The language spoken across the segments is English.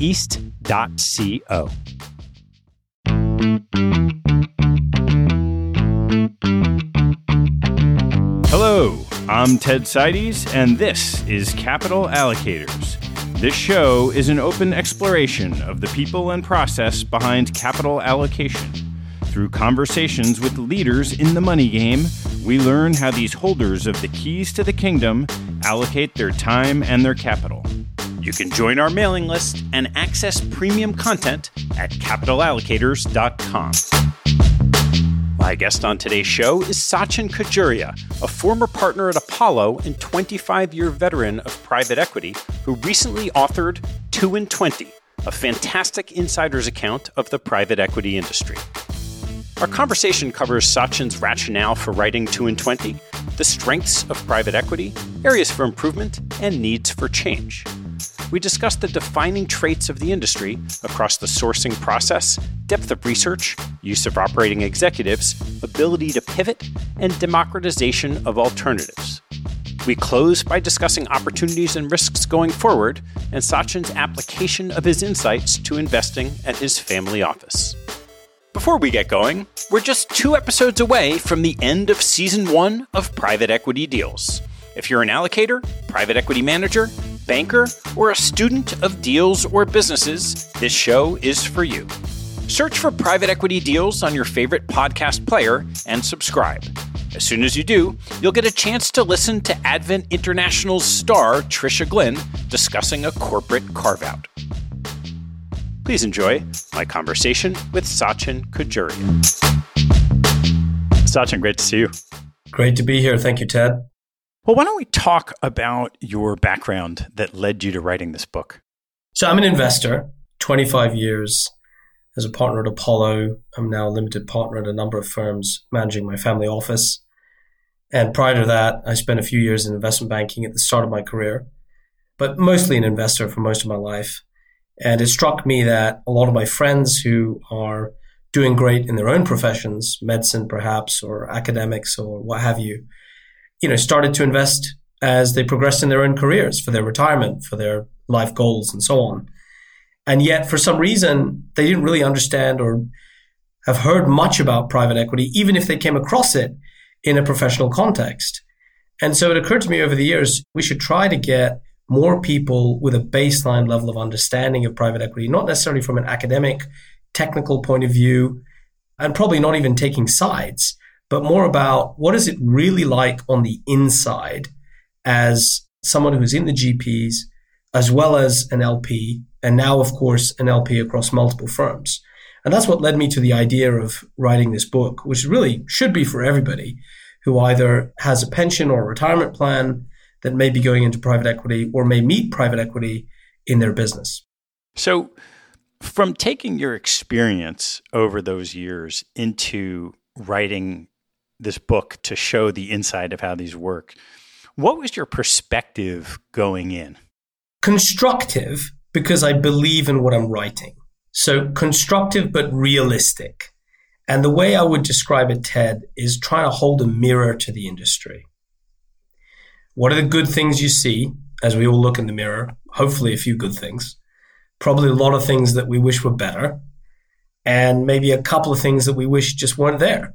east.co. Hello, I'm Ted Seides, and this is Capital Allocators. This show is an open exploration of the people and process behind capital allocation. Through conversations with leaders in the money game, we learn how these holders of the keys to the kingdom allocate their time and their capital. You can join our mailing list and access premium content at capitalallocators.com. My guest on today's show is Sachin Khajuria, a former partner at Apollo and 25 year veteran of private equity who recently authored 2 and 20, a fantastic insider's account of the private equity industry. Our conversation covers Sachin's rationale for writing 2 and 20, the strengths of private equity, areas for improvement, and needs for change we discuss the defining traits of the industry across the sourcing process, depth of research, use of operating executives, ability to pivot, and democratization of alternatives. We close by discussing opportunities and risks going forward and Sachin's application of his insights to investing at his family office. Before we get going, we're just two episodes away from the end of season one of Private Equity Deals. If you're an allocator, private equity manager, banker, or a student of deals or businesses, this show is for you. Search for private equity deals on your favorite podcast player and subscribe. As soon as you do, you'll get a chance to listen to Advent International's star, Tricia Glynn, discussing a corporate carve out. Please enjoy my conversation with Sachin Khajuria. Sachin, great to see you. Great to be here. Thank you, Ted. Well, why don't we talk about your background that led you to writing this book? So, I'm an investor, 25 years as a partner at Apollo. I'm now a limited partner at a number of firms managing my family office. And prior to that, I spent a few years in investment banking at the start of my career, but mostly an investor for most of my life. And it struck me that a lot of my friends who are doing great in their own professions, medicine perhaps, or academics, or what have you, you know, started to invest as they progressed in their own careers for their retirement, for their life goals, and so on. And yet, for some reason, they didn't really understand or have heard much about private equity, even if they came across it in a professional context. And so it occurred to me over the years, we should try to get more people with a baseline level of understanding of private equity, not necessarily from an academic, technical point of view, and probably not even taking sides, but more about what is it really like on the inside as someone who's in the GPs, as well as an LP, and now, of course, an LP across multiple firms. And that's what led me to the idea of writing this book, which really should be for everybody who either has a pension or a retirement plan that may be going into private equity or may meet private equity in their business. So, from taking your experience over those years into writing this book to show the inside of how these work. What was your perspective going in? Constructive, because I believe in what I'm writing. So constructive, but realistic. And the way I would describe it, Ted, is trying to hold a mirror to the industry. What are the good things you see as we all look in the mirror? Hopefully, a few good things. Probably a lot of things that we wish were better. And maybe a couple of things that we wish just weren't there.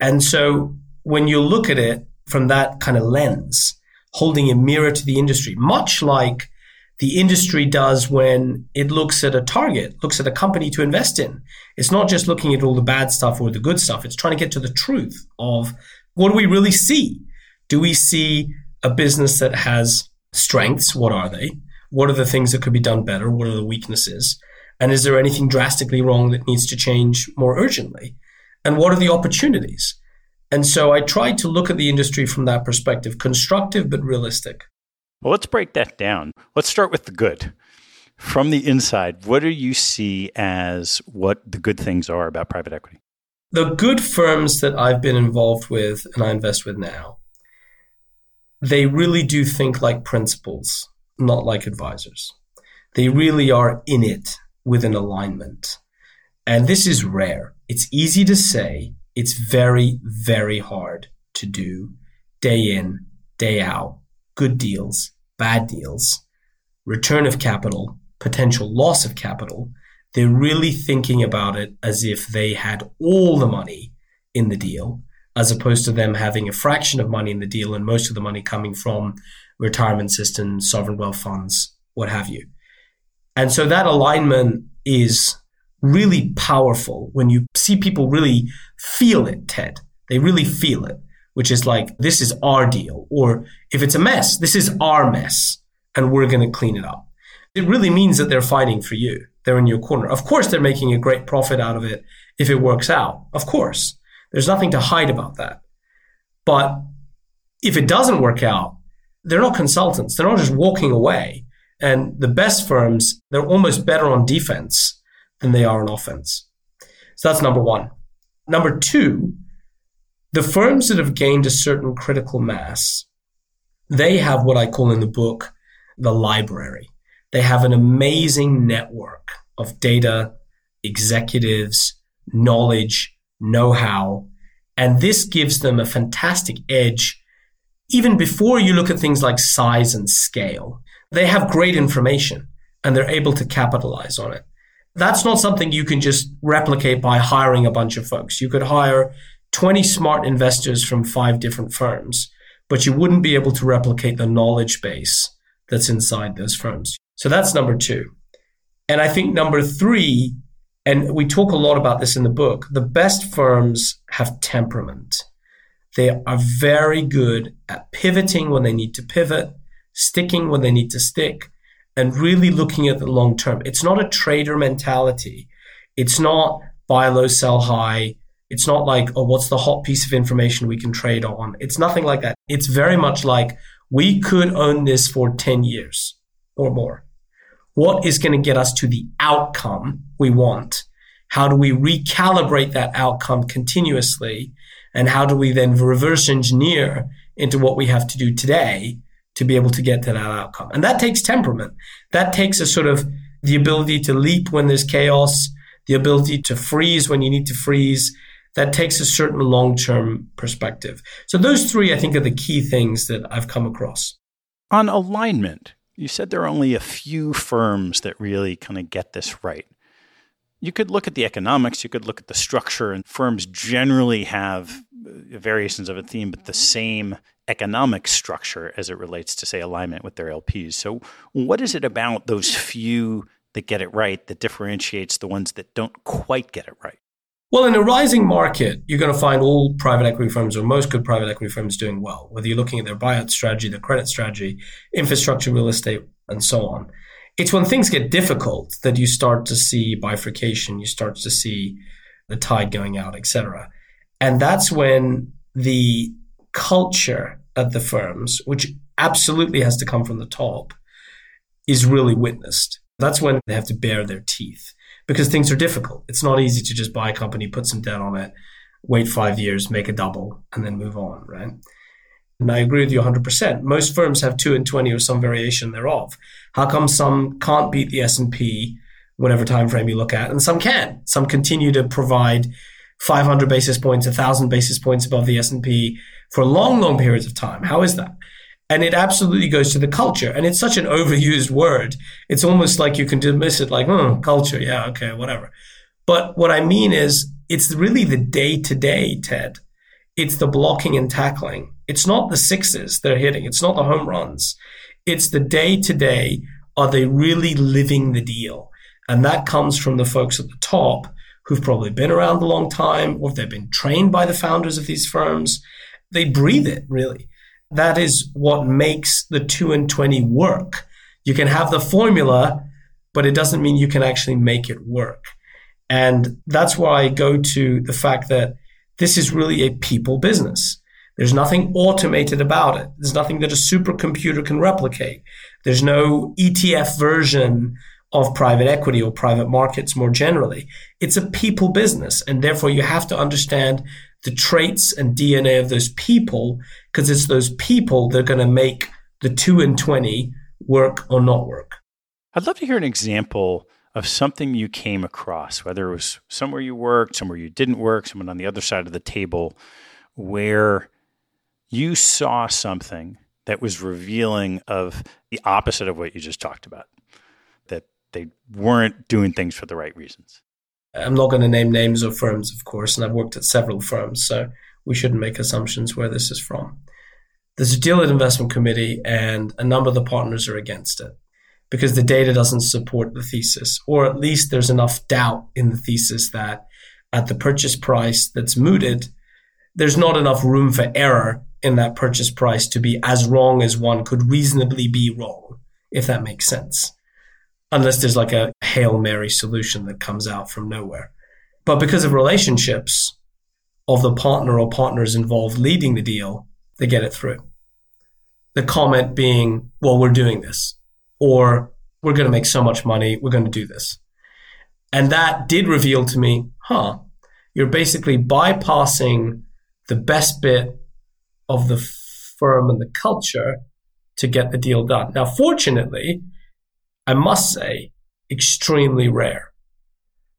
And so when you look at it from that kind of lens, holding a mirror to the industry, much like the industry does when it looks at a target, looks at a company to invest in. It's not just looking at all the bad stuff or the good stuff. It's trying to get to the truth of what do we really see? Do we see a business that has strengths? What are they? What are the things that could be done better? What are the weaknesses? And is there anything drastically wrong that needs to change more urgently? And what are the opportunities? And so I tried to look at the industry from that perspective, constructive but realistic. Well, let's break that down. Let's start with the good. From the inside, what do you see as what the good things are about private equity? The good firms that I've been involved with and I invest with now, they really do think like principals, not like advisors. They really are in it with an alignment. And this is rare. It's easy to say, it's very, very hard to do day in, day out, good deals, bad deals, return of capital, potential loss of capital. They're really thinking about it as if they had all the money in the deal, as opposed to them having a fraction of money in the deal and most of the money coming from retirement systems, sovereign wealth funds, what have you. And so that alignment is really powerful when you see people really feel it, Ted. They really feel it, which is like, this is our deal. Or if it's a mess, this is our mess and we're going to clean it up. It really means that they're fighting for you. They're in your corner. Of course, they're making a great profit out of it if it works out. Of course. There's nothing to hide about that. But if it doesn't work out, they're not consultants. They're not just walking away. And the best firms, they're almost better on defense than they are on offense. So that's number one. Number two, the firms that have gained a certain critical mass, they have what I call in the book the library. They have an amazing network of data, executives, knowledge, know how, and this gives them a fantastic edge even before you look at things like size and scale. They have great information and they're able to capitalize on it that's not something you can just replicate by hiring a bunch of folks. You could hire 20 smart investors from five different firms, but you wouldn't be able to replicate the knowledge base that's inside those firms. So that's number two. And I think number three, and we talk a lot about this in the book, the best firms have temperament. They are very good at pivoting when they need to pivot, sticking when they need to stick, and really looking at the long term. It's not a trader mentality. It's not buy low, sell high. It's not like, oh, what's the hot piece of information we can trade on? It's nothing like that. It's very much like we could own this for 10 years or more. What is going to get us to the outcome we want? How do we recalibrate that outcome continuously? And how do we then reverse engineer into what we have to do today to be able to get to that outcome. And that takes temperament. That takes a sort of the ability to leap when there's chaos, the ability to freeze when you need to freeze. That takes a certain long term perspective. So, those three, I think, are the key things that I've come across. On alignment, you said there are only a few firms that really kind of get this right. You could look at the economics, you could look at the structure, and firms generally have Uh, variations of a theme, but the mm-hmm. same economic structure as it relates to, say, alignment with their LPs. So, what is it about those few that get it right that differentiates the ones that don't quite get it right? Well, in a rising market, you're going to find all private equity firms or most good private equity firms doing well, whether you're looking at their buyout strategy, their credit strategy, infrastructure, real estate, and so on. It's when things get difficult that you start to see bifurcation, you start to see the tide going out, etc. And that's when the culture at the firms, which absolutely has to come from the top, is really witnessed. That's when they have to bare their teeth because things are difficult. It's not easy to just buy a company, put some debt on it, wait five years, make a double, and then move on, right? And I agree with you 100%. Most firms have 2 and 20 or some variation thereof. How come some can't beat the S&P, whatever time frame you look at, and some can? Some continue to provide 500 basis points, 1000 basis points above the S&P for long, long periods of time. How is that? And it absolutely goes to the culture. And it's such an overused word. It's almost like you can dismiss it like, hmm, culture. Yeah, okay, whatever. But what I mean is, it's really the day to day, Ted. It's the blocking and tackling. It's not the sixes they're hitting. It's not the home runs. It's the day to day. Are they really living the deal? And that comes from the folks at the top who've probably been around a long time or they've been trained by the founders of these firms. They breathe it, really. That is what makes the 2 and 20 work. You can have the formula, but it doesn't mean you can actually make it work. And that's why I go to the fact that this is really a people business. There's nothing automated about it. There's nothing that a supercomputer can replicate. There's no ETF version of private equity or private markets more generally. It's a people business. And therefore, you have to understand the traits and DNA of those people because it's those people that are going to make the 2 and 20 work or not work. I'd love to hear an example of something you came across, whether it was somewhere you worked, somewhere you didn't work, someone on the other side of the table, where you saw something that was revealing of the opposite of what you just talked about, they weren't doing things for the right reasons. I'm not going to name names of firms, of course, and I've worked at several firms, so we shouldn't make assumptions where this is from. There's a deal at investment committee, and a number of the partners are against it because the data doesn't support the thesis, or at least there's enough doubt in the thesis that at the purchase price that's mooted, there's not enough room for error in that purchase price to be as wrong as one could reasonably be wrong, if that makes sense. Unless there's like a Hail Mary solution that comes out from nowhere. But because of relationships of the partner or partners involved leading the deal, they get it through. The comment being, well, we're doing this, or we're going to make so much money, we're going to do this. And that did reveal to me, huh, you're basically bypassing the best bit of the firm and the culture to get the deal done. Now, fortunately, I must say, extremely rare.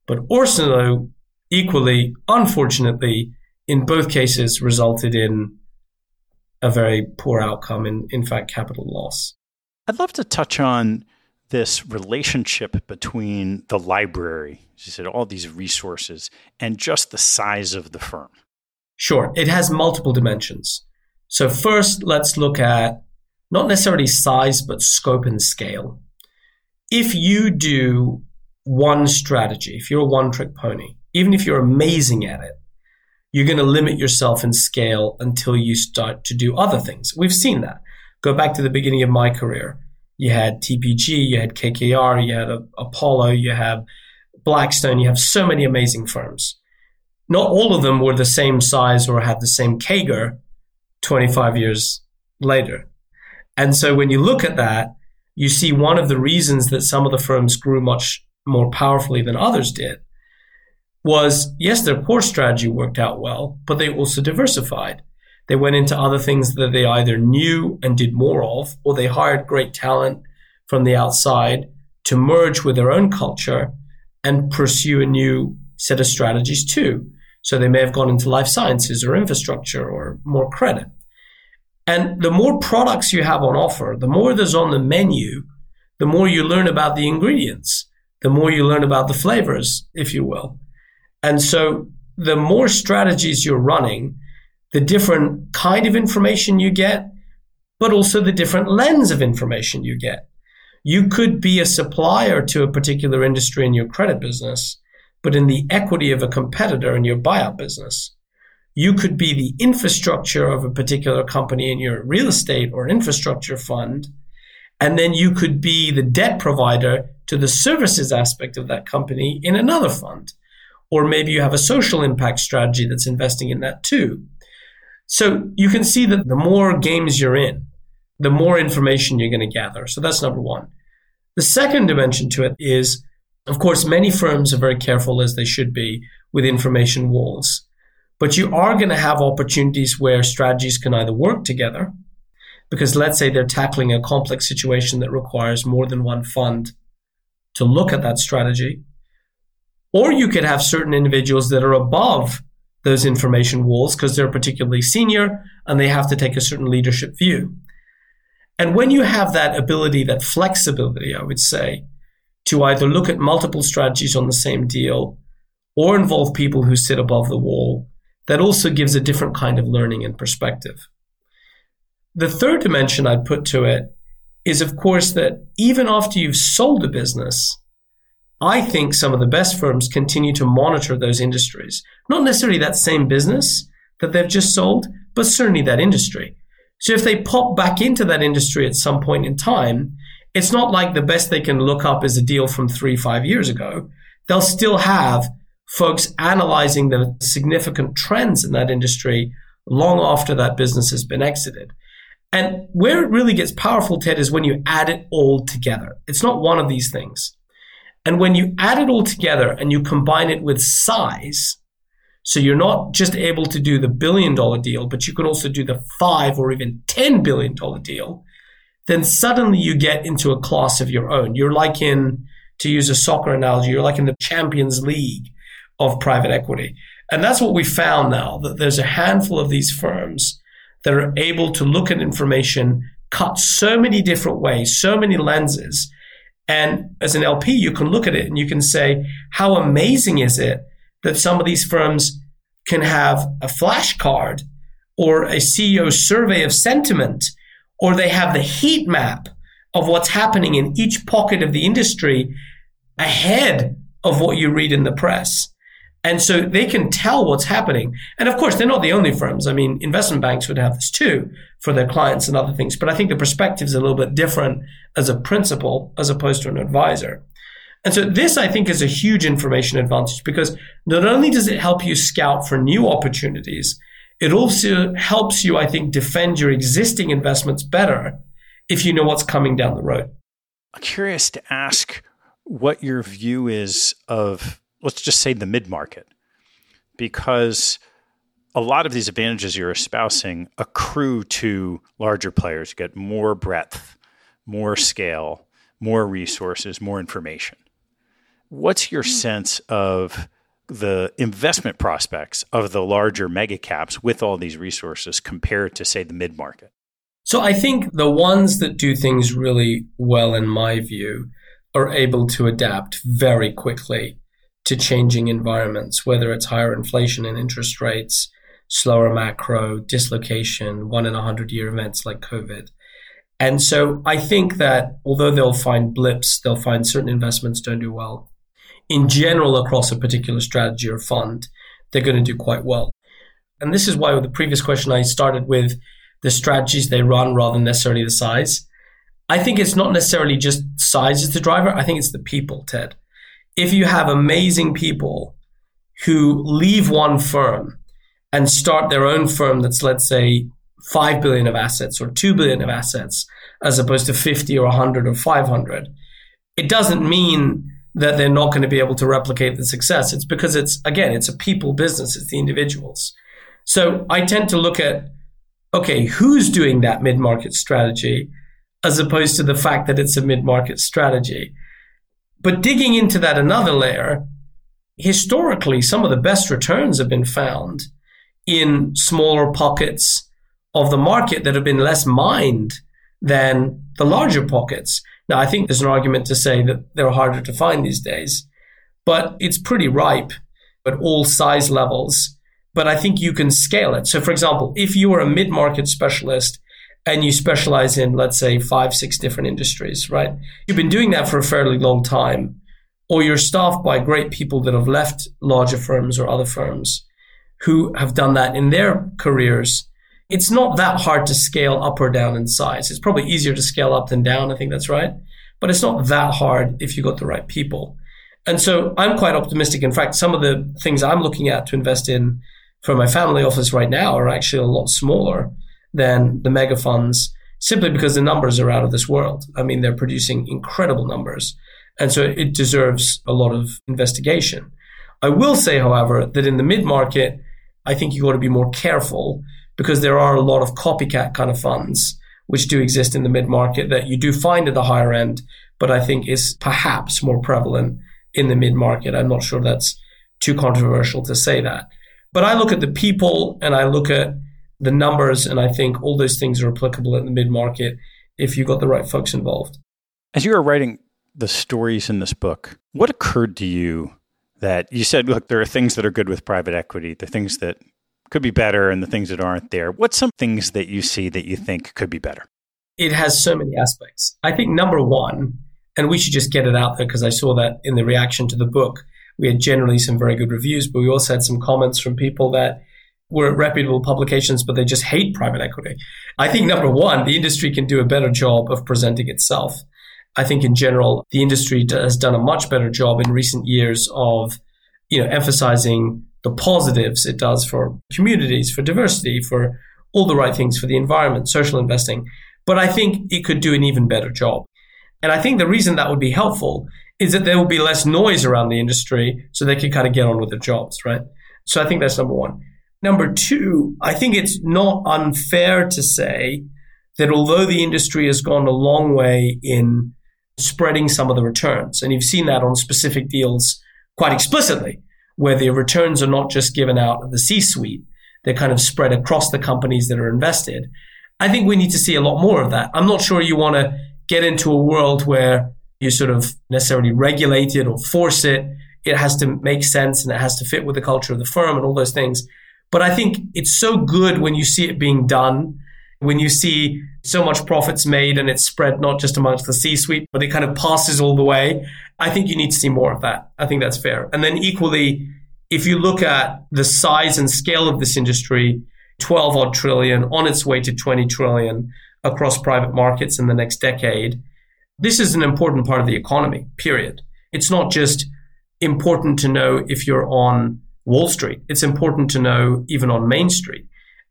But Orsino, equally, unfortunately, in both cases resulted in a very poor outcome, in, in fact, capital loss. I'd love to touch on this relationship between the library, as you said, all these resources, and just the size of the firm. Sure. It has multiple dimensions. So, first, let's look at not necessarily size, but scope and scale. If you do one strategy, if you're a one trick pony, even if you're amazing at it, you're going to limit yourself in scale until you start to do other things. We've seen that. Go back to the beginning of my career. You had TPG, you had KKR, you had Apollo, you have Blackstone, you have so many amazing firms. Not all of them were the same size or had the same CAGR 25 years later. And so when you look at that, you see one of the reasons that some of the firms grew much more powerfully than others did was yes, their core strategy worked out well, but they also diversified. They went into other things that they either knew and did more of, or they hired great talent from the outside to merge with their own culture and pursue a new set of strategies too. So they may have gone into life sciences or infrastructure or more credit. And the more products you have on offer, the more there's on the menu, the more you learn about the ingredients, the more you learn about the flavors, if you will. And so the more strategies you're running, the different kind of information you get, but also the different lens of information you get. You could be a supplier to a particular industry in your credit business, but in the equity of a competitor in your buyout business. You could be the infrastructure of a particular company in your real estate or infrastructure fund. And then you could be the debt provider to the services aspect of that company in another fund. Or maybe you have a social impact strategy that's investing in that too. So you can see that the more games you're in, the more information you're going to gather. So that's number one. The second dimension to it is, of course, many firms are very careful, as they should be, with information walls. But you are going to have opportunities where strategies can either work together, because let's say they're tackling a complex situation that requires more than one fund to look at that strategy. Or you could have certain individuals that are above those information walls because they're particularly senior and they have to take a certain leadership view. And when you have that ability, that flexibility, I would say, to either look at multiple strategies on the same deal or involve people who sit above the wall, that also gives a different kind of learning and perspective. The third dimension I'd put to it is, of course, that even after you've sold a business, I think some of the best firms continue to monitor those industries. Not necessarily that same business that they've just sold, but certainly that industry. So if they pop back into that industry at some point in time, it's not like the best they can look up is a deal from three, five years ago. They'll still have folks analyzing the significant trends in that industry long after that business has been exited. And where it really gets powerful, Ted, is when you add it all together. It's not one of these things. And when you add it all together and you combine it with size, so you're not just able to do the billion dollar deal, but you can also do the five or even $10 billion deal, then suddenly you get into a class of your own. You're like in, to use a soccer analogy, you're like in the Champions League of private equity. And that's what we found now that there's a handful of these firms that are able to look at information, cut so many different ways, so many lenses. And as an LP, you can look at it and you can say, how amazing is it that some of these firms can have a flashcard or a CEO survey of sentiment, or they have the heat map of what's happening in each pocket of the industry ahead of what you read in the press. And so they can tell what's happening. And of course, they're not the only firms. I mean, investment banks would have this too for their clients and other things. But I think the perspective is a little bit different as a principal as opposed to an advisor. And so this, I think, is a huge information advantage because not only does it help you scout for new opportunities, it also helps you, I think, defend your existing investments better if you know what's coming down the road. I'm curious to ask what your view is of let's just say the mid market, because a lot of these advantages you're espousing accrue to larger players. You get more breadth, more scale, more resources, more information. What's your hmm. sense of the investment prospects of the larger mega caps with all these resources compared to, say, the mid market? So I think the ones that do things really well, in my view, are able to adapt very quickly to changing environments, whether it's higher inflation and interest rates, slower macro, dislocation, one in a hundred year events like COVID. And so I think that although they'll find blips, they'll find certain investments don't do well. In general, across a particular strategy or fund, they're going to do quite well. And this is why with the previous question I started with the strategies they run rather than necessarily the size. I think it's not necessarily just size is the driver. I think it's the people, Ted if you have amazing people who leave one firm and start their own firm that's, let's say, 5 billion of assets or 2 billion of assets, as opposed to 50 or 100 or 500, it doesn't mean that they're not going to be able to replicate the success. It's because it's, again, it's a people business, it's the individuals. So I tend to look at, okay, who's doing that mid market strategy as opposed to the fact that it's a mid market strategy. But digging into that another layer, historically, some of the best returns have been found in smaller pockets of the market that have been less mined than the larger pockets. Now, I think there's an argument to say that they're harder to find these days, but it's pretty ripe at all size levels. But I think you can scale it. So, for example, if you are a mid market specialist and you specialize in, let's say, five, six different industries, right? You've been doing that for a fairly long time, or you're staffed by great people that have left larger firms or other firms who have done that in their careers. It's not that hard to scale up or down in size. It's probably easier to scale up than down. I think that's right. But it's not that hard if you got the right people. And so I'm quite optimistic. In fact, some of the things I'm looking at to invest in for my family office right now are actually a lot smaller than the mega funds simply because the numbers are out of this world. I mean, they're producing incredible numbers. And so it deserves a lot of investigation. I will say, however, that in the mid market, I think you got to be more careful because there are a lot of copycat kind of funds which do exist in the mid market that you do find at the higher end, but I think is perhaps more prevalent in the mid market. I'm not sure that's too controversial to say that. But I look at the people and I look at the numbers, and I think all those things are applicable in the mid market if you've got the right folks involved. As you were writing the stories in this book, what occurred to you that you said, look, there are things that are good with private equity, the things that could be better, and the things that aren't there? What's some things that you see that you think could be better? It has so many aspects. I think number one, and we should just get it out there because I saw that in the reaction to the book. We had generally some very good reviews, but we also had some comments from people that were reputable publications, but they just hate private equity. I think number one, the industry can do a better job of presenting itself. I think in general, the industry has done a much better job in recent years of, you know, emphasizing the positives it does for communities, for diversity, for all the right things for the environment, social investing. But I think it could do an even better job. And I think the reason that would be helpful is that there will be less noise around the industry so they can kind of get on with their jobs, right? So I think that's number one. Number two, I think it's not unfair to say that although the industry has gone a long way in spreading some of the returns, and you've seen that on specific deals quite explicitly, where the returns are not just given out of the C suite, they're kind of spread across the companies that are invested. I think we need to see a lot more of that. I'm not sure you want to get into a world where you sort of necessarily regulate it or force it. It has to make sense and it has to fit with the culture of the firm and all those things. But I think it's so good when you see it being done, when you see so much profits made and it's spread not just amongst the C suite, but it kind of passes all the way. I think you need to see more of that. I think that's fair. And then equally, if you look at the size and scale of this industry, 12 odd trillion on its way to 20 trillion across private markets in the next decade. This is an important part of the economy, period. It's not just important to know if you're on Wall Street. It's important to know even on Main Street.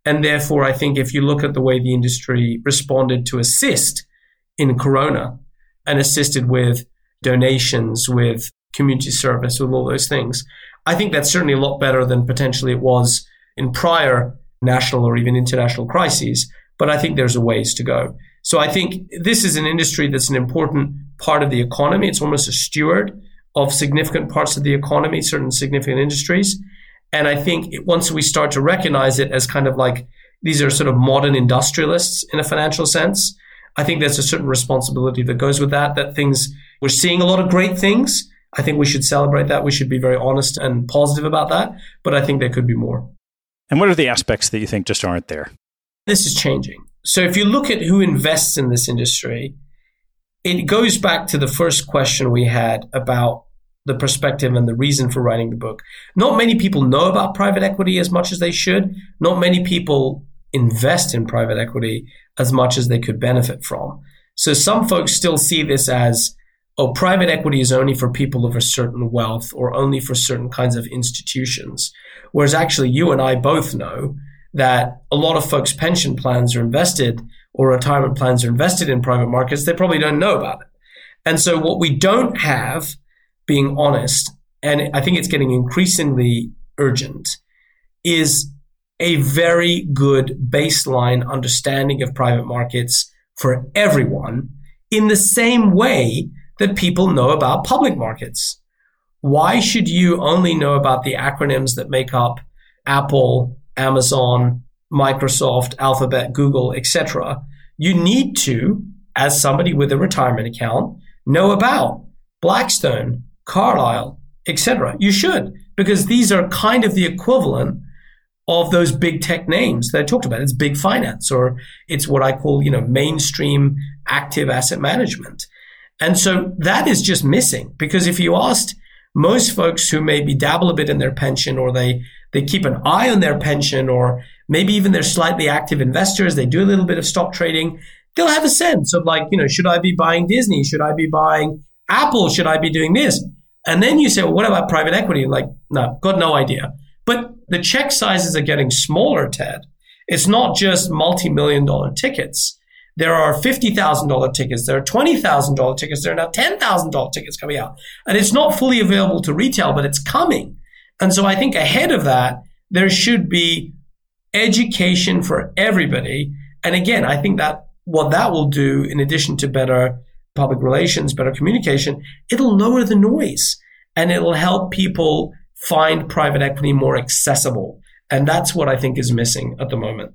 And therefore, I think if you look at the way the industry responded to assist in Corona and assisted with donations, with community service, with all those things, I think that's certainly a lot better than potentially it was in prior national or even international crises but I think there's a ways to go. So I think this is an industry that's an important part of the economy. It's almost a steward of significant parts of the economy, certain significant industries. And I think once we start to recognize it as kind of like these are sort of modern industrialists in a financial sense, I think there's a certain responsibility that goes with that, that things, we're seeing a lot of great things. I think we should celebrate that. We should be very honest and positive about that. But I think there could be more. And what are the aspects that you think just aren't there? This is changing. So if you look at who invests in this industry, it goes back to the first question we had about the perspective and the reason for writing the book. Not many people know about private equity as much as they should. Not many people invest in private equity as much as they could benefit from. So some folks still see this as, oh, private equity is only for people of a certain wealth or only for certain kinds of institutions. Whereas actually you and I both know that a lot of folks' pension plans are invested or retirement plans are invested in private markets, they probably don't know about it. And so what we don't have, being honest, and I think it's getting increasingly urgent, is a very good baseline understanding of private markets for everyone in the same way that people know about public markets. Why should you only know about the acronyms that make up Apple, Amazon, Microsoft, Alphabet, Google, etc., you need to, as somebody with a retirement account, know about Blackstone, Carlyle, etc. You should, because these are kind of the equivalent of those big tech names that I talked about. It's big finance, or it's what I call, you know, mainstream active asset management. And so that is just missing because if you asked most folks who maybe dabble a bit in their pension or they they keep an eye on their pension or maybe even they're slightly active investors. They do a little bit of stock trading. They'll have a sense of like, you know, should I be buying Disney? Should I be buying Apple? Should I be doing this? And then you say, well, what about private equity? Like, no, got no idea. But the check sizes are getting smaller, Ted. It's not just multi-million dollar tickets. There are $50,000 tickets. There are $20,000 tickets. There are now $10,000 tickets coming out. And it's not fully available to retail, but it's coming. And so I think ahead of that, there should be education for everybody. And again, I think that what that will do, in addition to better public relations, better communication, it'll lower the noise and it'll help people find private equity more accessible. And that's what I think is missing at the moment.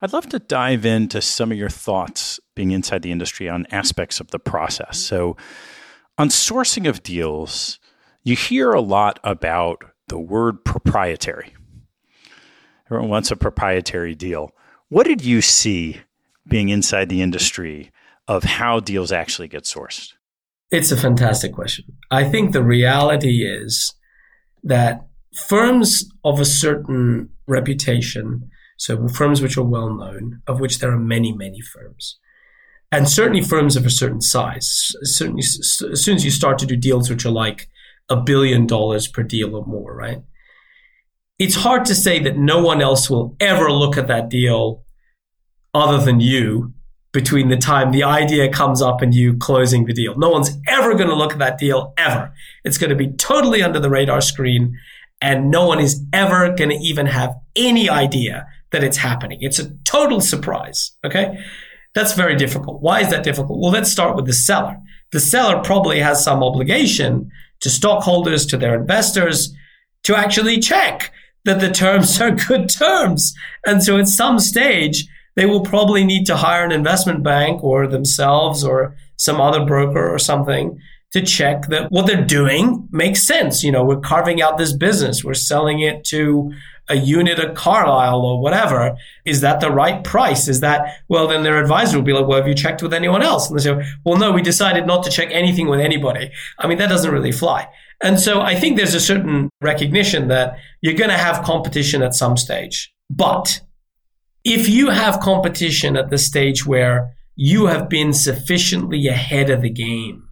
I'd love to dive into some of your thoughts being inside the industry on aspects of the process. So, on sourcing of deals, you hear a lot about the word proprietary. Everyone wants a proprietary deal. What did you see being inside the industry of how deals actually get sourced? It's a fantastic question. I think the reality is that firms of a certain reputation, so firms which are well known, of which there are many, many firms, and certainly firms of a certain size, certainly as soon as you start to do deals which are like a billion dollars per deal or more, right? It's hard to say that no one else will ever look at that deal other than you between the time the idea comes up and you closing the deal. No one's ever going to look at that deal ever. It's going to be totally under the radar screen and no one is ever going to even have any idea that it's happening. It's a total surprise. Okay. That's very difficult. Why is that difficult? Well, let's start with the seller. The seller probably has some obligation to stockholders, to their investors, to actually check that the terms are good terms. And so at some stage, they will probably need to hire an investment bank or themselves or some other broker or something to check that what they're doing makes sense. You know, we're carving out this business, we're selling it to a unit of Carlyle or whatever. Is that the right price? Is that, well, then their advisor will be like, well, have you checked with anyone else? And they say, well, no, we decided not to check anything with anybody. I mean, that doesn't really fly. And so I think there's a certain recognition that you're going to have competition at some stage. But if you have competition at the stage where you have been sufficiently ahead of the game,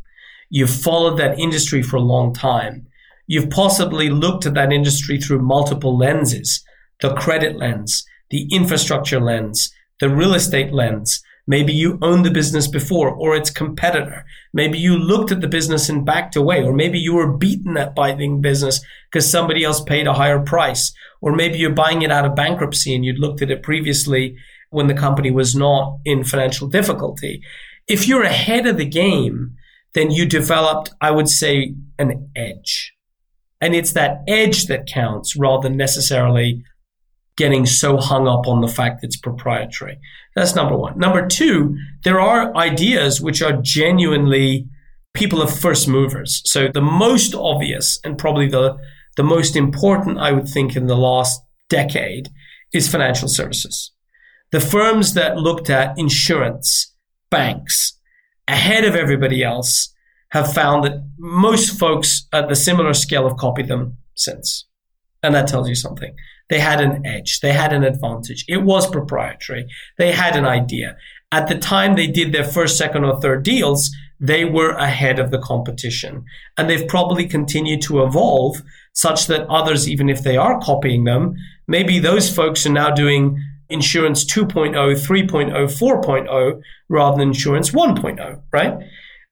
you've followed that industry for a long time, you've possibly looked at that industry through multiple lenses the credit lens, the infrastructure lens, the real estate lens. Maybe you owned the business before or its competitor. Maybe you looked at the business and backed away, or maybe you were beaten at buying business because somebody else paid a higher price, or maybe you're buying it out of bankruptcy and you'd looked at it previously when the company was not in financial difficulty. If you're ahead of the game, then you developed, I would say, an edge. And it's that edge that counts rather than necessarily getting so hung up on the fact it's proprietary. That's number one. Number two, there are ideas which are genuinely people of first movers. So the most obvious and probably the the most important, I would think, in the last decade is financial services. The firms that looked at insurance, banks, ahead of everybody else have found that most folks at the similar scale have copied them since. And that tells you something. They had an edge. They had an advantage. It was proprietary. They had an idea. At the time they did their first, second, or third deals, they were ahead of the competition. And they've probably continued to evolve such that others, even if they are copying them, maybe those folks are now doing insurance 2.0, 3.0, 4.0 rather than insurance 1.0, right?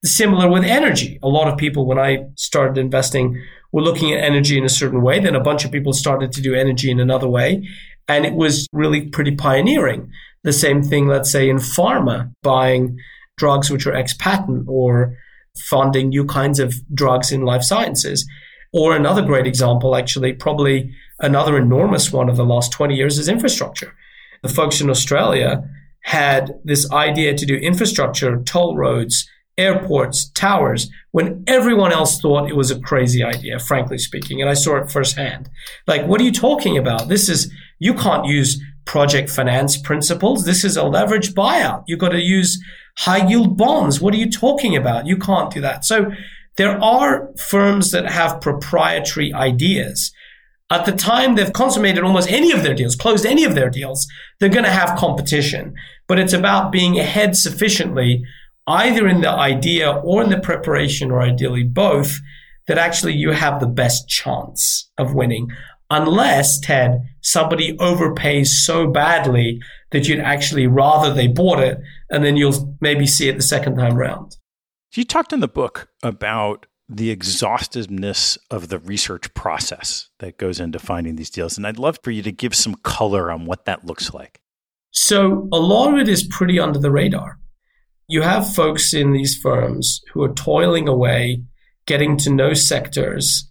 Similar with energy. A lot of people, when I started investing, were looking at energy in a certain way. Then a bunch of people started to do energy in another way. And it was really pretty pioneering. The same thing, let's say, in pharma, buying drugs which are ex patent or funding new kinds of drugs in life sciences. Or another great example, actually, probably another enormous one of the last 20 years is infrastructure. The folks in Australia had this idea to do infrastructure, toll roads, airports, towers, when everyone else thought it was a crazy idea, frankly speaking. And I saw it firsthand. Like, what are you talking about? This is, you can't use project finance principles. This is a leveraged buyout. You've got to use high yield bonds. What are you talking about? You can't do that. So there are firms that have proprietary ideas. At the time they've consummated almost any of their deals, closed any of their deals, they're going to have competition. But it's about being ahead sufficiently, either in the idea or in the preparation, or ideally both, that actually you have the best chance of winning. Unless, Ted, somebody overpays so badly that you'd actually rather they bought it and then you'll maybe see it the second time round. You talked in the book about the exhaustiveness of the research process that goes into finding these deals. And I'd love for you to give some color on what that looks like. So, a lot of it is pretty under the radar. You have folks in these firms who are toiling away, getting to know sectors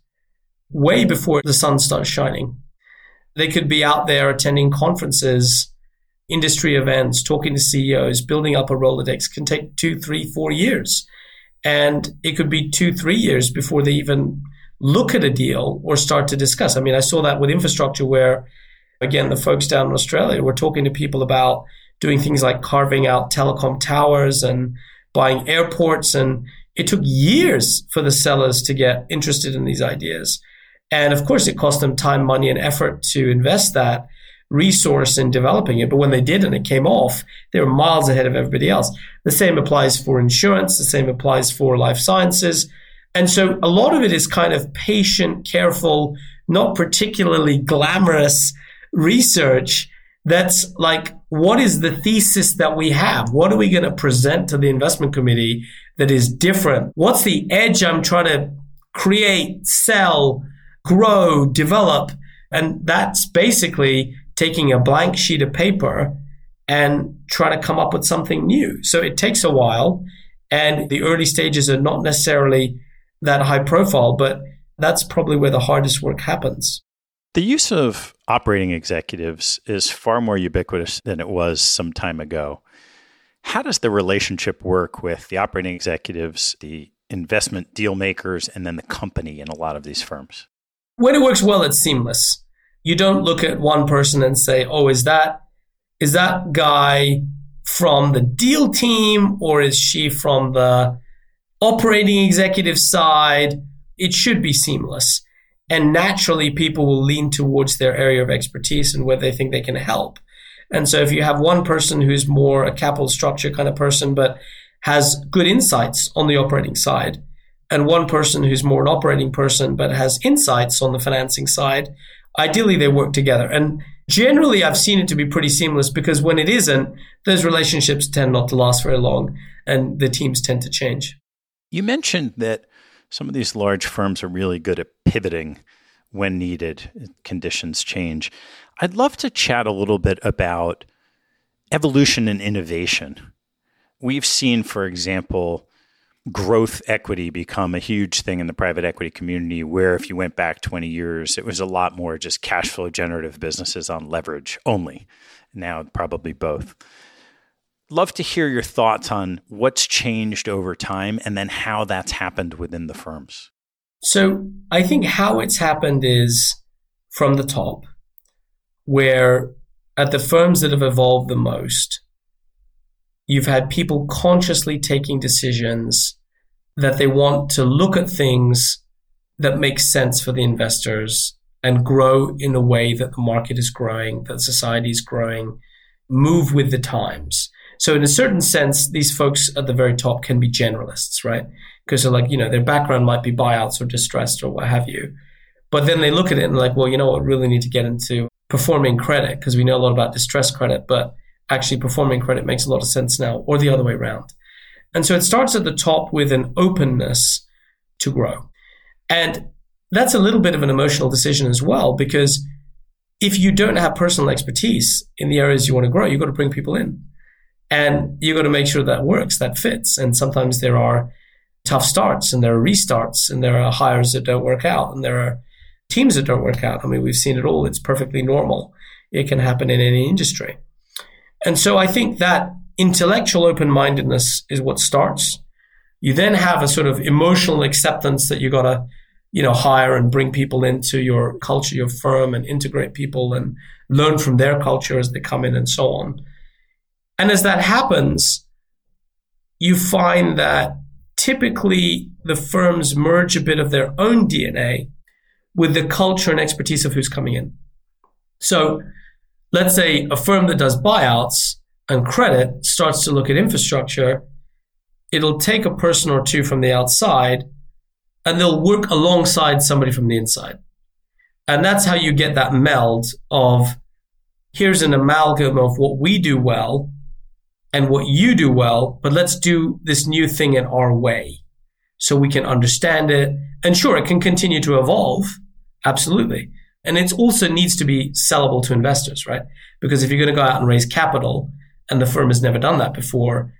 way before the sun starts shining. They could be out there attending conferences, industry events, talking to CEOs, building up a Rolodex can take two, three, four years. And it could be two, three years before they even look at a deal or start to discuss. I mean, I saw that with infrastructure where, again, the folks down in Australia were talking to people about doing things like carving out telecom towers and buying airports. And it took years for the sellers to get interested in these ideas. And of course, it cost them time, money, and effort to invest that resource in developing it. But when they did and it came off, they were miles ahead of everybody else. The same applies for insurance. The same applies for life sciences. And so a lot of it is kind of patient, careful, not particularly glamorous research that's like, what is the thesis that we have? What are we going to present to the investment committee that is different? What's the edge I'm trying to create, sell, grow, develop? And that's basically taking a blank sheet of paper and trying to come up with something new. So it takes a while. And the early stages are not necessarily that high profile, but that's probably where the hardest work happens. The use of operating executives is far more ubiquitous than it was some time ago. How does the relationship work with the operating executives, the investment deal makers, and then the company in a lot of these firms? When it works well, it's seamless. You don't look at one person and say, "Oh, is that is that guy from the deal team or is she from the operating executive side?" It should be seamless. And naturally, people will lean towards their area of expertise and where they think they can help. And so if you have one person who's more a capital structure kind of person, but has good insights on the operating side, and one person who's more an operating person, but has insights on the financing side, ideally they work together. And generally, I've seen it to be pretty seamless because when it isn't, those relationships tend not to last very long and the teams tend to change. You mentioned that some of these large firms are really good at pivoting when needed, conditions change. I'd love to chat a little bit about evolution and innovation. We've seen, for example, growth equity become a huge thing in the private equity community where if you went back 20 years it was a lot more just cash flow generative businesses on leverage only now probably both love to hear your thoughts on what's changed over time and then how that's happened within the firms. So I think how it's happened is from the top, where at the firms that have evolved the most, you've had people consciously taking decisions that they want to look at things that make sense for the investors and grow in a way that the market is growing, that society is growing, move with the times. So in a certain sense, these folks at the very top can be generalists, right? Because they're like, you know, their background might be buyouts or distressed or what have you. But then they look at it and like, well, you know what, we really need to get into performing credit because we know a lot about distressed credit, but actually performing credit makes a lot of sense now, or the other way around. And so it starts at the top with an openness to grow. And that's a little bit of an emotional decision as well, because if you don't have personal expertise in the areas you want to grow, you've got to bring people in. And you got to make sure that works, that fits. And sometimes there are tough starts and there are restarts and there are hires that don't work out and there are teams that don't work out. I mean, we've seen it all. It's perfectly normal. It can happen in any industry. And so I think that intellectual open mindedness is what starts. You then have a sort of emotional acceptance that you got to, you know, hire and bring people into your culture, your firm, and integrate people and learn from their culture as they come in and so on. And as that happens, you find that typically the firms merge a bit of their own DNA with the culture and expertise of who's coming in. So let's say a firm that does buyouts and credit starts to look at infrastructure. It'll take a person or two from the outside and they'll work alongside somebody from the inside. And that's how you get that meld of here's an amalgam of what we do well and what you do well, but let's do this new thing in our way so we can understand it. And sure, it can continue to evolve. Absolutely. And it also needs to be sellable to investors, right? Because if you're going to go out and raise capital and the firm has never done that before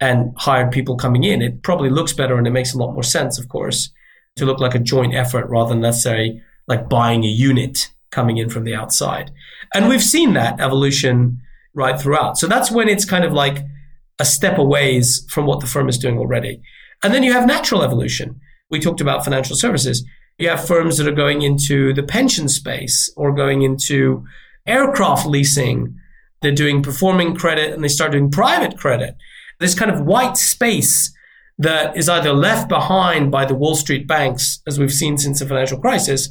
and hired people coming in, it probably looks better and it makes a lot more sense, of course, to look like a joint effort rather than necessarily like buying a unit coming in from the outside. And we've seen that evolution right throughout. So that's when it's kind of like a step away from what the firm is doing already. And then you have natural evolution. We talked about financial services. You have firms that are going into the pension space or going into aircraft leasing. They're doing performing credit and they start doing private credit. This kind of white space that is either left behind by the Wall Street banks, as we've seen since the financial crisis,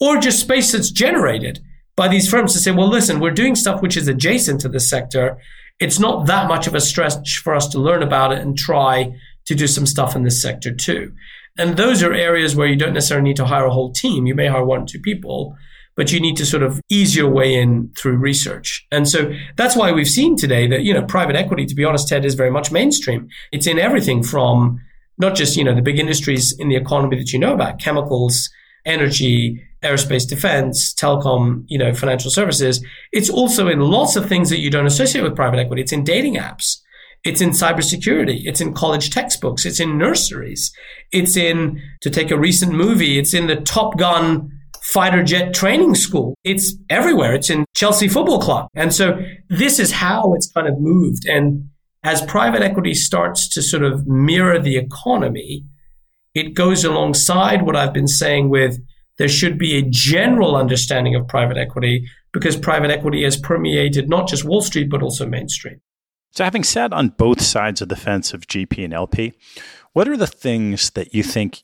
or just space that's generated by these firms to say, well, listen, we're doing stuff which is adjacent to this sector. It's not that much of a stretch for us to learn about it and try to do some stuff in this sector too. And those are areas where you don't necessarily need to hire a whole team. You may hire one or two people, but you need to sort of ease your way in through research. And so that's why we've seen today that, you know, private equity, to be honest, Ted, is very much mainstream. It's in everything from not just, you know, the big industries in the economy that you know about, chemicals, energy, aerospace defense, telecom, you know, financial services. It's also in lots of things that you don't associate with private equity. It's in dating apps. It's in cybersecurity. It's in college textbooks. It's in nurseries. It's in, to take a recent movie, it's in the Top Gun fighter jet training school. It's everywhere. It's in Chelsea Football Club. And so this is how it's kind of moved. And as private equity starts to sort of mirror the economy, it goes alongside what I've been saying with there should be a general understanding of private equity because private equity has permeated not just Wall Street, but also Main Street. So, having sat on both sides of the fence of GP and LP, what are the things that you think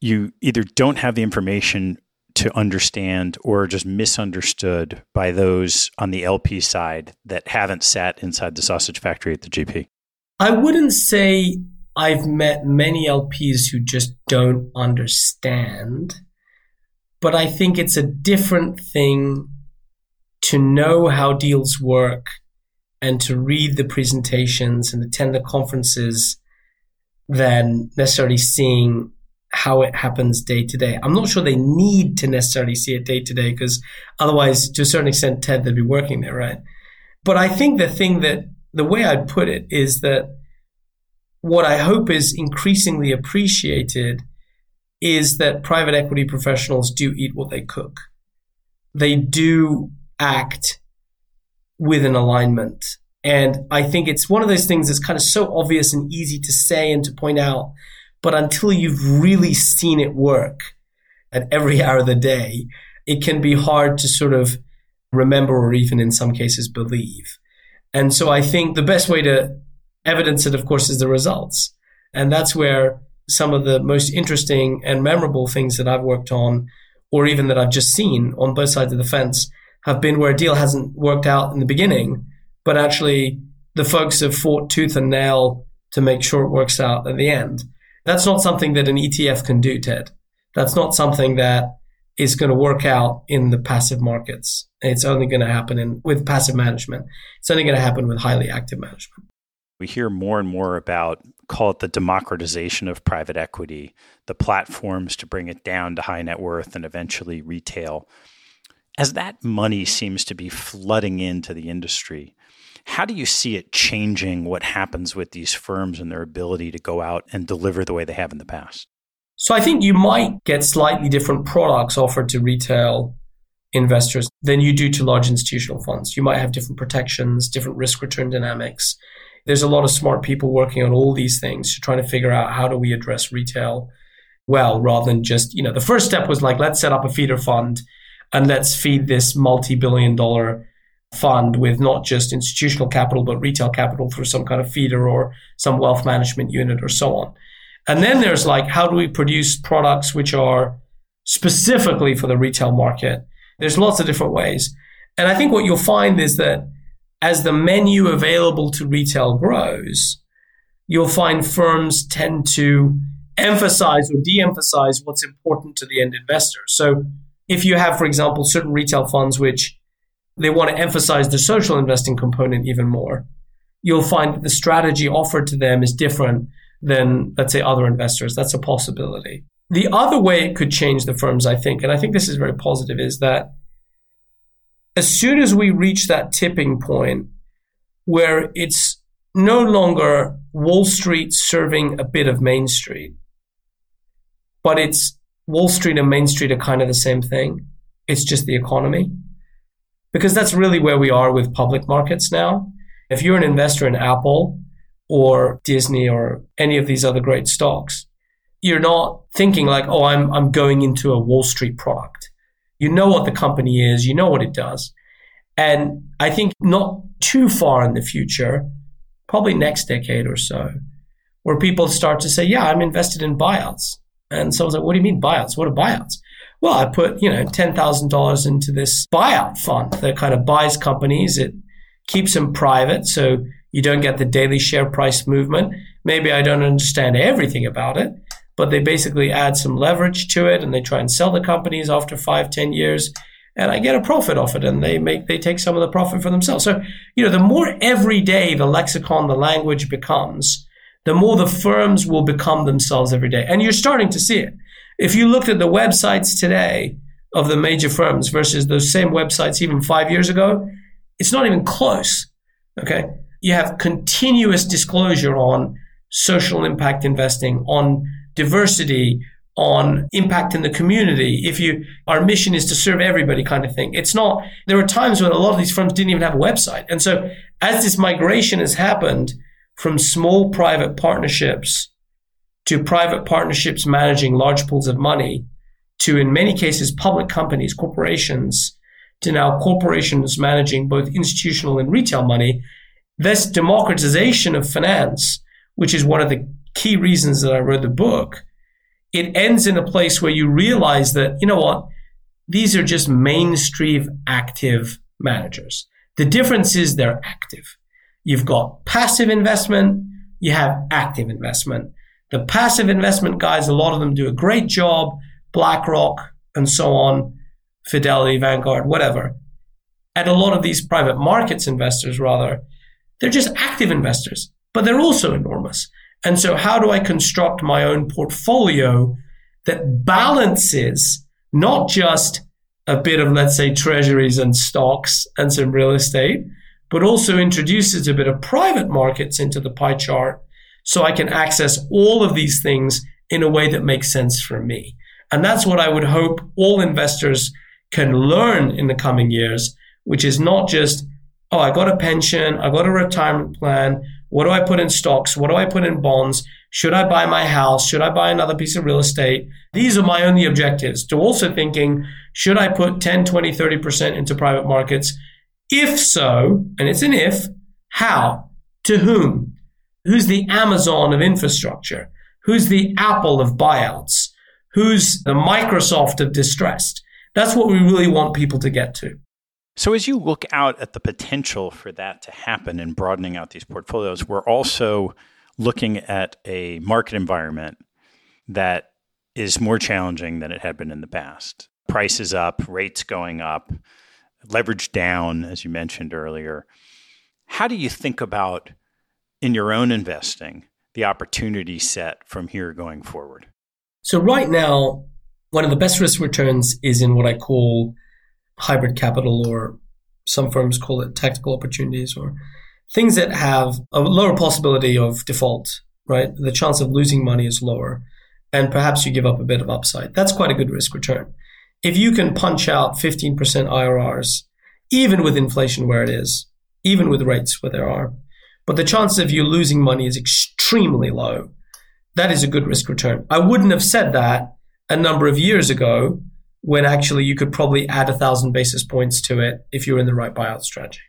you either don't have the information to understand or just misunderstood by those on the LP side that haven't sat inside the sausage factory at the GP? I wouldn't say I've met many LPs who just don't understand, but I think it's a different thing to know how deals work and to read the presentations and attend the conferences than necessarily seeing how it happens day to day. I'm not sure they need to necessarily see it day to day because otherwise, to a certain extent, Ted, they'd be working there, right? But I think the thing that the way I'd put it is that what I hope is increasingly appreciated is that private equity professionals do eat what they cook. They do act with an alignment. And I think it's one of those things that's kind of so obvious and easy to say and to point out. But until you've really seen it work at every hour of the day, it can be hard to sort of remember or even in some cases believe. And so I think the best way to evidence it, of course, is the results. And that's where some of the most interesting and memorable things that I've worked on, or even that I've just seen on both sides of the fence, have been where a deal hasn't worked out in the beginning, but actually the folks have fought tooth and nail to make sure it works out at the end. That's not something that an ETF can do, Ted. That's not something that is going to work out in the passive markets. It's only going to happen in with passive management. It's only going to happen with highly active management. We hear more and more about call it the democratization of private equity, the platforms to bring it down to high net worth and eventually retail. As that money seems to be flooding into the industry, how do you see it changing what happens with these firms and their ability to go out and deliver the way they have in the past? So I think you might get slightly different products offered to retail investors than you do to large institutional funds. You might have different protections, different risk return dynamics. There's a lot of smart people working on all these things to try to figure out how do we address retail well rather than just, you know, the first step was like, let's set up a feeder fund and let's feed this multi-billion dollar fund with not just institutional capital but retail capital through some kind of feeder or some wealth management unit or so on. And then there's like how do we produce products which are specifically for the retail market? There's lots of different ways. And I think what you'll find is that as the menu available to retail grows, you'll find firms tend to emphasize or de-emphasize what's important to the end investor. So if you have, for example, certain retail funds which they want to emphasize the social investing component even more, you'll find that the strategy offered to them is different than, let's say, other investors. That's a possibility. The other way it could change the firms, I think, and I think this is very positive, is that as soon as we reach that tipping point where it's no longer Wall Street serving a bit of Main Street, but it's Wall Street and Main Street are kind of the same thing. it's just the economy. Because that's really where we are with public markets now. If you're an investor in Apple or Disney or any of these other great stocks, you're not thinking like, oh, I'm, I'm going into a Wall Street product. You know what the company is, you know what it does. And I think not too far in the future, probably next decade or so, where people start to say, yeah, I'm invested in buyouts. And someone's like, what do you mean buyouts? What are buyouts? Well, I put, you know, $10,000 into this buyout fund that kind of buys companies. It keeps them private. So you don't get the daily share price movement. Maybe I don't understand everything about it, but they basically add some leverage to it and they try and sell the companies after five, ten years and I get a profit off it and they make they take some of the profit for themselves. So, you know, the more everyday the lexicon, the language becomes, the more the firms will become themselves every day. And you're starting to see it. If you looked at the websites today of the major firms versus those same websites even five years ago, it's not even close. Okay. You have continuous disclosure on social impact investing, on diversity, on impact in the community. If you, our mission is to serve everybody kind of thing. It's not, there were times when a lot of these firms didn't even have a website. And so as this migration has happened from small private partnerships to private partnerships managing large pools of money to in many cases public companies, corporations, to now corporations managing both institutional and retail money, this democratization of finance, which is one of the key reasons that I wrote the book, it ends in a place where you realize that, you know what, these are just mainstream active managers. The difference is they're active. You've got passive investment, you have active investment. The passive investment guys, a lot of them do a great job, BlackRock and so on, Fidelity, Vanguard, whatever. And a lot of these private markets investors, rather, they're just active investors, but they're also enormous. And so, how do I construct my own portfolio that balances not just a bit of, let's say, treasuries and stocks and some real estate, but also introduces a bit of private markets into the pie chart so I can access all of these things in a way that makes sense for me. And that's what I would hope all investors can learn in the coming years, which is not just, oh, I got a pension, I got a retirement plan, what do I put in stocks? What do I put in bonds? Should I buy my house? Should I buy another piece of real estate? These are my only objectives. To also thinking, should I put 10, 20, 30% into private markets? If so, and it's an if, how? To whom? Who's the Amazon of infrastructure? Who's the Apple of buyouts? Who's the Microsoft of distressed? That's what we really want people to get to. So, as you look out at the potential for that to happen in broadening out these portfolios, we're also looking at a market environment that is more challenging than it had been in the past. Prices up, rates going up, leverage down, as you mentioned earlier. How do you think about in your own investing the opportunity set from here going forward? So, right now, one of the best risk returns is in what I call hybrid capital, or some firms call it tactical opportunities, or things that have a lower possibility of default, right? The chance of losing money is lower, and perhaps you give up a bit of upside. That's quite a good risk return. If you can punch out 15% IRRs, even with inflation where it is, even with rates where there are, but the chance of you losing money is extremely low. That is a good risk return. I wouldn't have said that a number of years ago when actually you could probably add a thousand basis points to it if you're in the right buyout strategy.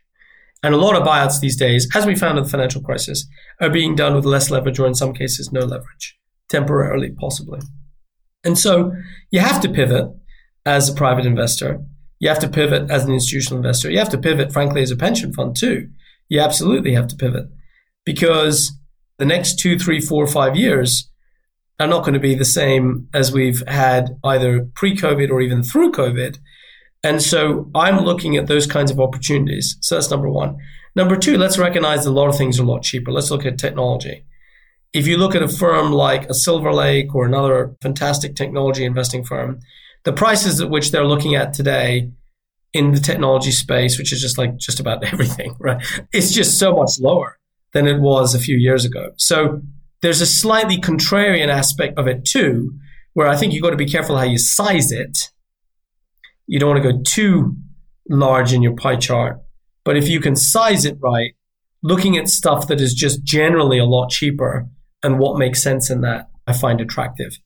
And a lot of buyouts these days, as we found in the financial crisis, are being done with less leverage or in some cases no leverage, temporarily, possibly. And so you have to pivot as a private investor. You have to pivot as an institutional investor. You have to pivot, frankly, as a pension fund too. You absolutely have to pivot because the next two, three, four, five years, are not going to be the same as we've had either pre COVID or even through COVID. And so I'm looking at those kinds of opportunities. So that's number one. Number two, let's recognize a lot of things are a lot cheaper. Let's look at technology. If you look at a firm like a Silver Lake or another fantastic technology investing firm, the prices at which they're looking at today in the technology space, which is just like just about everything, right? It's just so much lower than it was a few years ago. So there's a slightly contrarian aspect of it too, where I think you've got to be careful how you size it. You don't want to go too large in your pie chart. But if you can size it right, looking at stuff that is just generally a lot cheaper and what makes sense in that, I find attractive.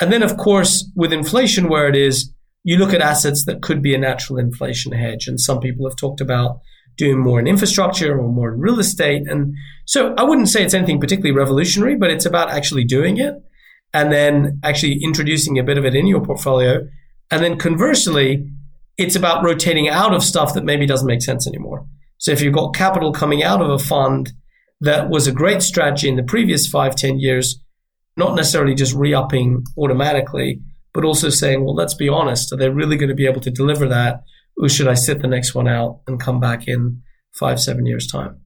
And then, of course, with inflation where it is, you look at assets that could be a natural inflation hedge. And some people have talked about doing more in infrastructure or more in real estate. And so I wouldn't say it's anything particularly revolutionary, but it's about actually doing it and then actually introducing a bit of it in your portfolio. And then conversely, it's about rotating out of stuff that maybe doesn't make sense anymore. So if you've got capital coming out of a fund that was a great strategy in the previous five, ten years, not necessarily just re-upping automatically, but also saying, well, let's be honest, are they really going to be able to deliver that? Or should I sit the next one out and come back in five, seven years' time?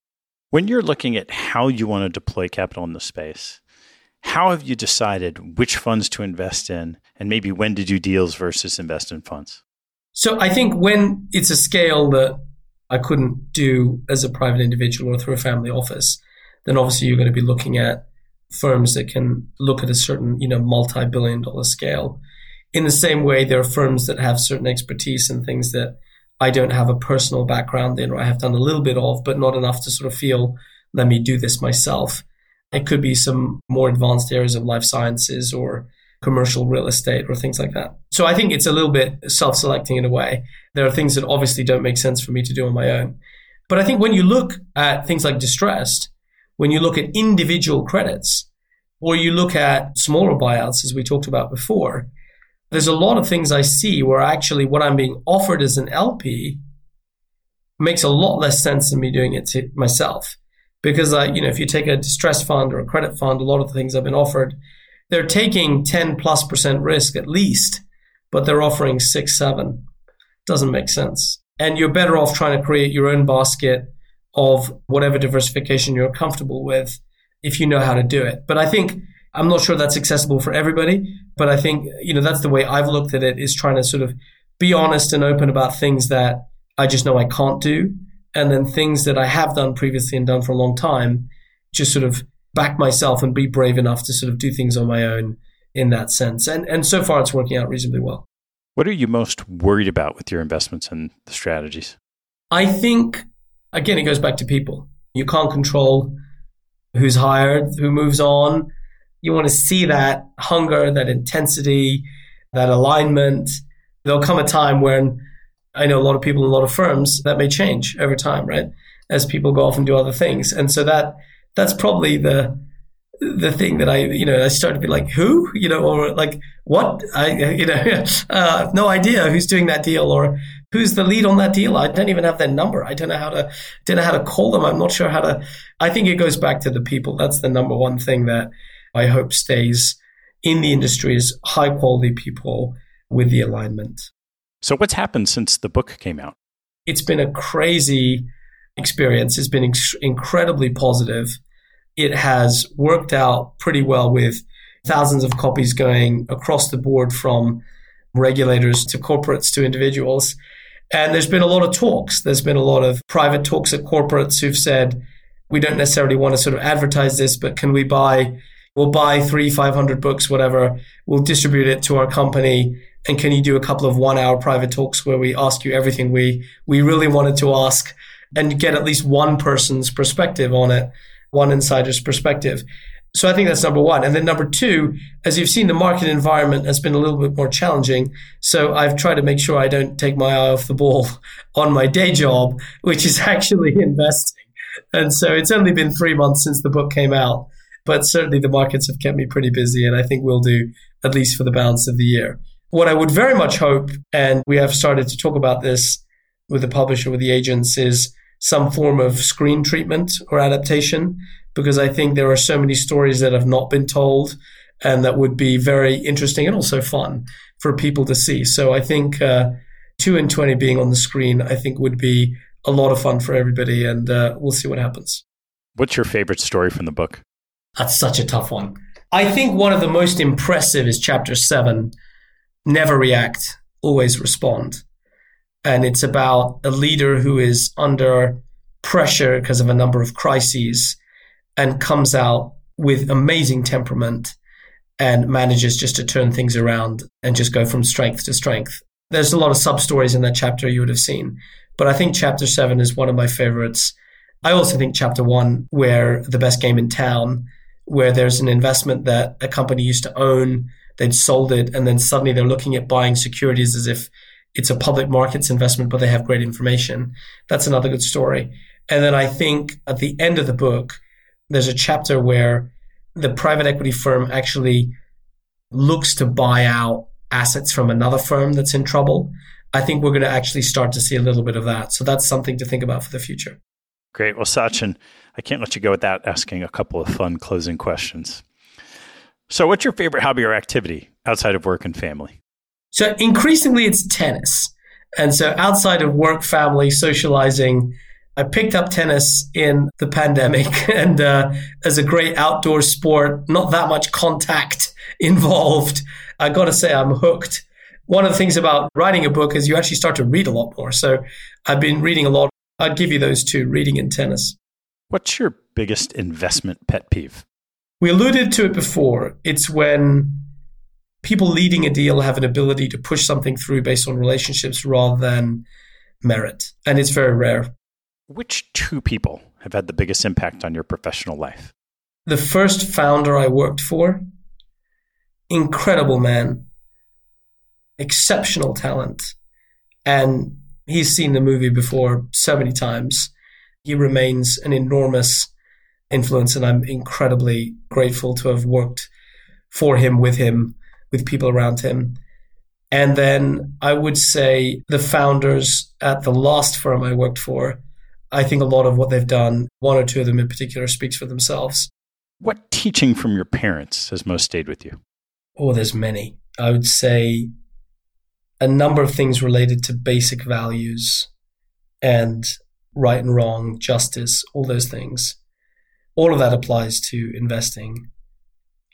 When you're looking at how you want to deploy capital in the space, how have you decided which funds to invest in and maybe when to do deals versus invest in funds? So I think when it's a scale that I couldn't do as a private individual or through a family office, then obviously you're going to be looking at firms that can look at a certain, you know, multi-billion dollar scale. In the same way, there are firms that have certain expertise in things that I don't have a personal background in, or I have done a little bit of, but not enough to sort of feel, let me do this myself. It could be some more advanced areas of life sciences or commercial real estate or things like that. So I think it's a little bit self selecting in a way. There are things that obviously don't make sense for me to do on my own. But I think when you look at things like distressed, when you look at individual credits, or you look at smaller buyouts, as we talked about before, there's a lot of things I see where actually what I'm being offered as an LP makes a lot less sense than me doing it to myself. Because I, you know, if you take a distressed fund or a credit fund, a lot of the things I've been offered, they're taking 10 plus percent risk at least, but they're offering six, seven. Doesn't make sense. And you're better off trying to create your own basket of whatever diversification you're comfortable with if you know how to do it. But I think I'm not sure that's accessible for everybody, but I think, you know, that's the way I've looked at it is trying to sort of be honest and open about things that I just know I can't do. And then things that I have done previously and done for a long time, just sort of back myself and be brave enough to sort of do things on my own in that sense. And and so far it's working out reasonably well. What are you most worried about with your investments and the strategies? I think again it goes back to people. You can't control who's hired, who moves on. You want to see that hunger, that intensity, that alignment. There'll come a time when I know a lot of people in a lot of firms that may change over time, right? As people go off and do other things. And so that that's probably the the thing that I, you know, I started to be like, who, you know, or like, what? I, you know, uh, no idea who's doing that deal or who's the lead on that deal. I don't even have their number. I don't know how to, don't know how to call them. I'm not sure how to. I think it goes back to the people. That's the number one thing that I hope stays in the industry is high quality people with the alignment. So, what's happened since the book came out? It's been a crazy experience. It's been ex- incredibly positive. It has worked out pretty well with thousands of copies going across the board from regulators to corporates to individuals. And there's been a lot of talks. There's been a lot of private talks at corporates who've said, we don't necessarily want to sort of advertise this, but can we buy, we'll buy three, 500 books, whatever. We'll distribute it to our company. And can you do a couple of one hour private talks where we ask you everything we, we really wanted to ask and get at least one person's perspective on it, one insider's perspective. So I think that's number one. And then number two, as you've seen, the market environment has been a little bit more challenging. So I've tried to make sure I don't take my eye off the ball on my day job, which is actually investing. And so it's only been three months since the book came out, but certainly the markets have kept me pretty busy. And I think we'll do at least for the balance of the year. What I would very much hope, and we have started to talk about this with the publisher, with the agents, is some form of screen treatment or adaptation because I think there are so many stories that have not been told and that would be very interesting and also fun for people to see. So I think uh, 2 and 20 being on the screen, I think would be a lot of fun for everybody and uh, we'll see what happens. What's your favorite story from the book? That's such a tough one. I think one of the most impressive is chapter seven never react, always respond and it's about a leader who is under pressure because of a number of crises and comes out with amazing temperament and manages just to turn things around and just go from strength to strength. There's a lot of sub stories in that chapter you would have seen. But I think chapter seven is one of my favorites. I also think chapter one, where the best game in town, where there's an investment that a company used to own, they'd sold it, and then suddenly they're looking at buying securities as if it's a public markets investment, but they have great information. That's another good story. And then I think at the end of the book, there's a chapter where the private equity firm actually looks to buy out assets from another firm that's in trouble. I think we're going to actually start to see a little bit of that. So that's something to think about for the future. Great. Well, Sachin, I can't let you go without asking a couple of fun closing questions. So, what's your favorite hobby or activity outside of work and family? So, increasingly, it's tennis. And so, outside of work, family, socializing, I picked up tennis in the pandemic and uh, as a great outdoor sport, not that much contact involved. I got to say, I'm hooked. One of the things about writing a book is you actually start to read a lot more. So I've been reading a lot. I'd give you those two reading and tennis. What's your biggest investment pet peeve? We alluded to it before. It's when people leading a deal have an ability to push something through based on relationships rather than merit. And it's very rare. Which two people have had the biggest impact on your professional life? The first founder I worked for, incredible man, exceptional talent. And he's seen the movie before so many times. He remains an enormous influence, and I'm incredibly grateful to have worked for him, with him, with people around him. And then I would say the founders at the last firm I worked for I think a lot of what they've done, one or two of them in particular, speaks for themselves. What teaching from your parents has most stayed with you? Oh, there's many. I would say a number of things related to basic values and right and wrong, justice, all those things. All of that applies to investing.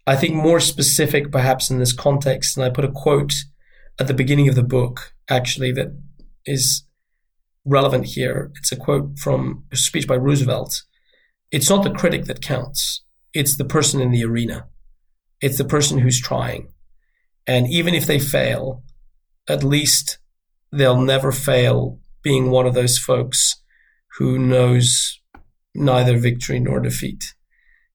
I think more specific, perhaps in this context, and I put a quote at the beginning of the book, actually, that is relevant here. It's a quote from a speech by Roosevelt. It's not the critic that counts. It's the person in the arena. It's the person who's trying. And even if they fail, at least they'll never fail being one of those folks who knows neither victory nor defeat.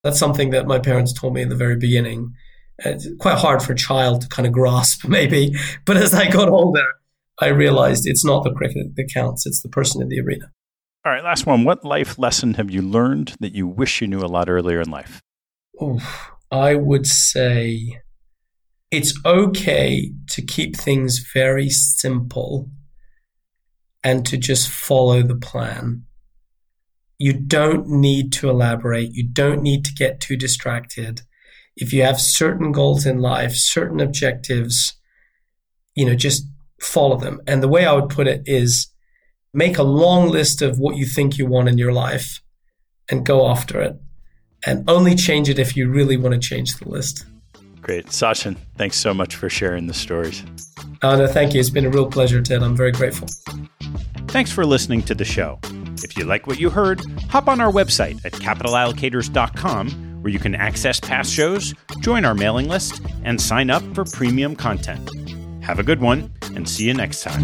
That's something that my parents told me in the very beginning. It's quite hard for a child to kind of grasp, maybe. But as I got older, I realized it's not the cricket that counts, it's the person in the arena. All right, last one. What life lesson have you learned that you wish you knew a lot earlier in life? Oof, I would say it's okay to keep things very simple and to just follow the plan. You don't need to elaborate. You don't need to get too distracted. If you have certain goals in life, certain objectives, you know, just follow them. And the way I would put it is make a long list of what you think you want in your life and go after it. And only change it if you really want to change the list. Great. Sachin, thanks so much for sharing the stories. Oh, no, thank you. It's been a real pleasure, Ted. I'm very grateful. Thanks for listening to the show. If you like what you heard, hop on our website at capitalallocators.com where you can access past shows, join our mailing list, and sign up for premium content. Have a good one, and see you next time.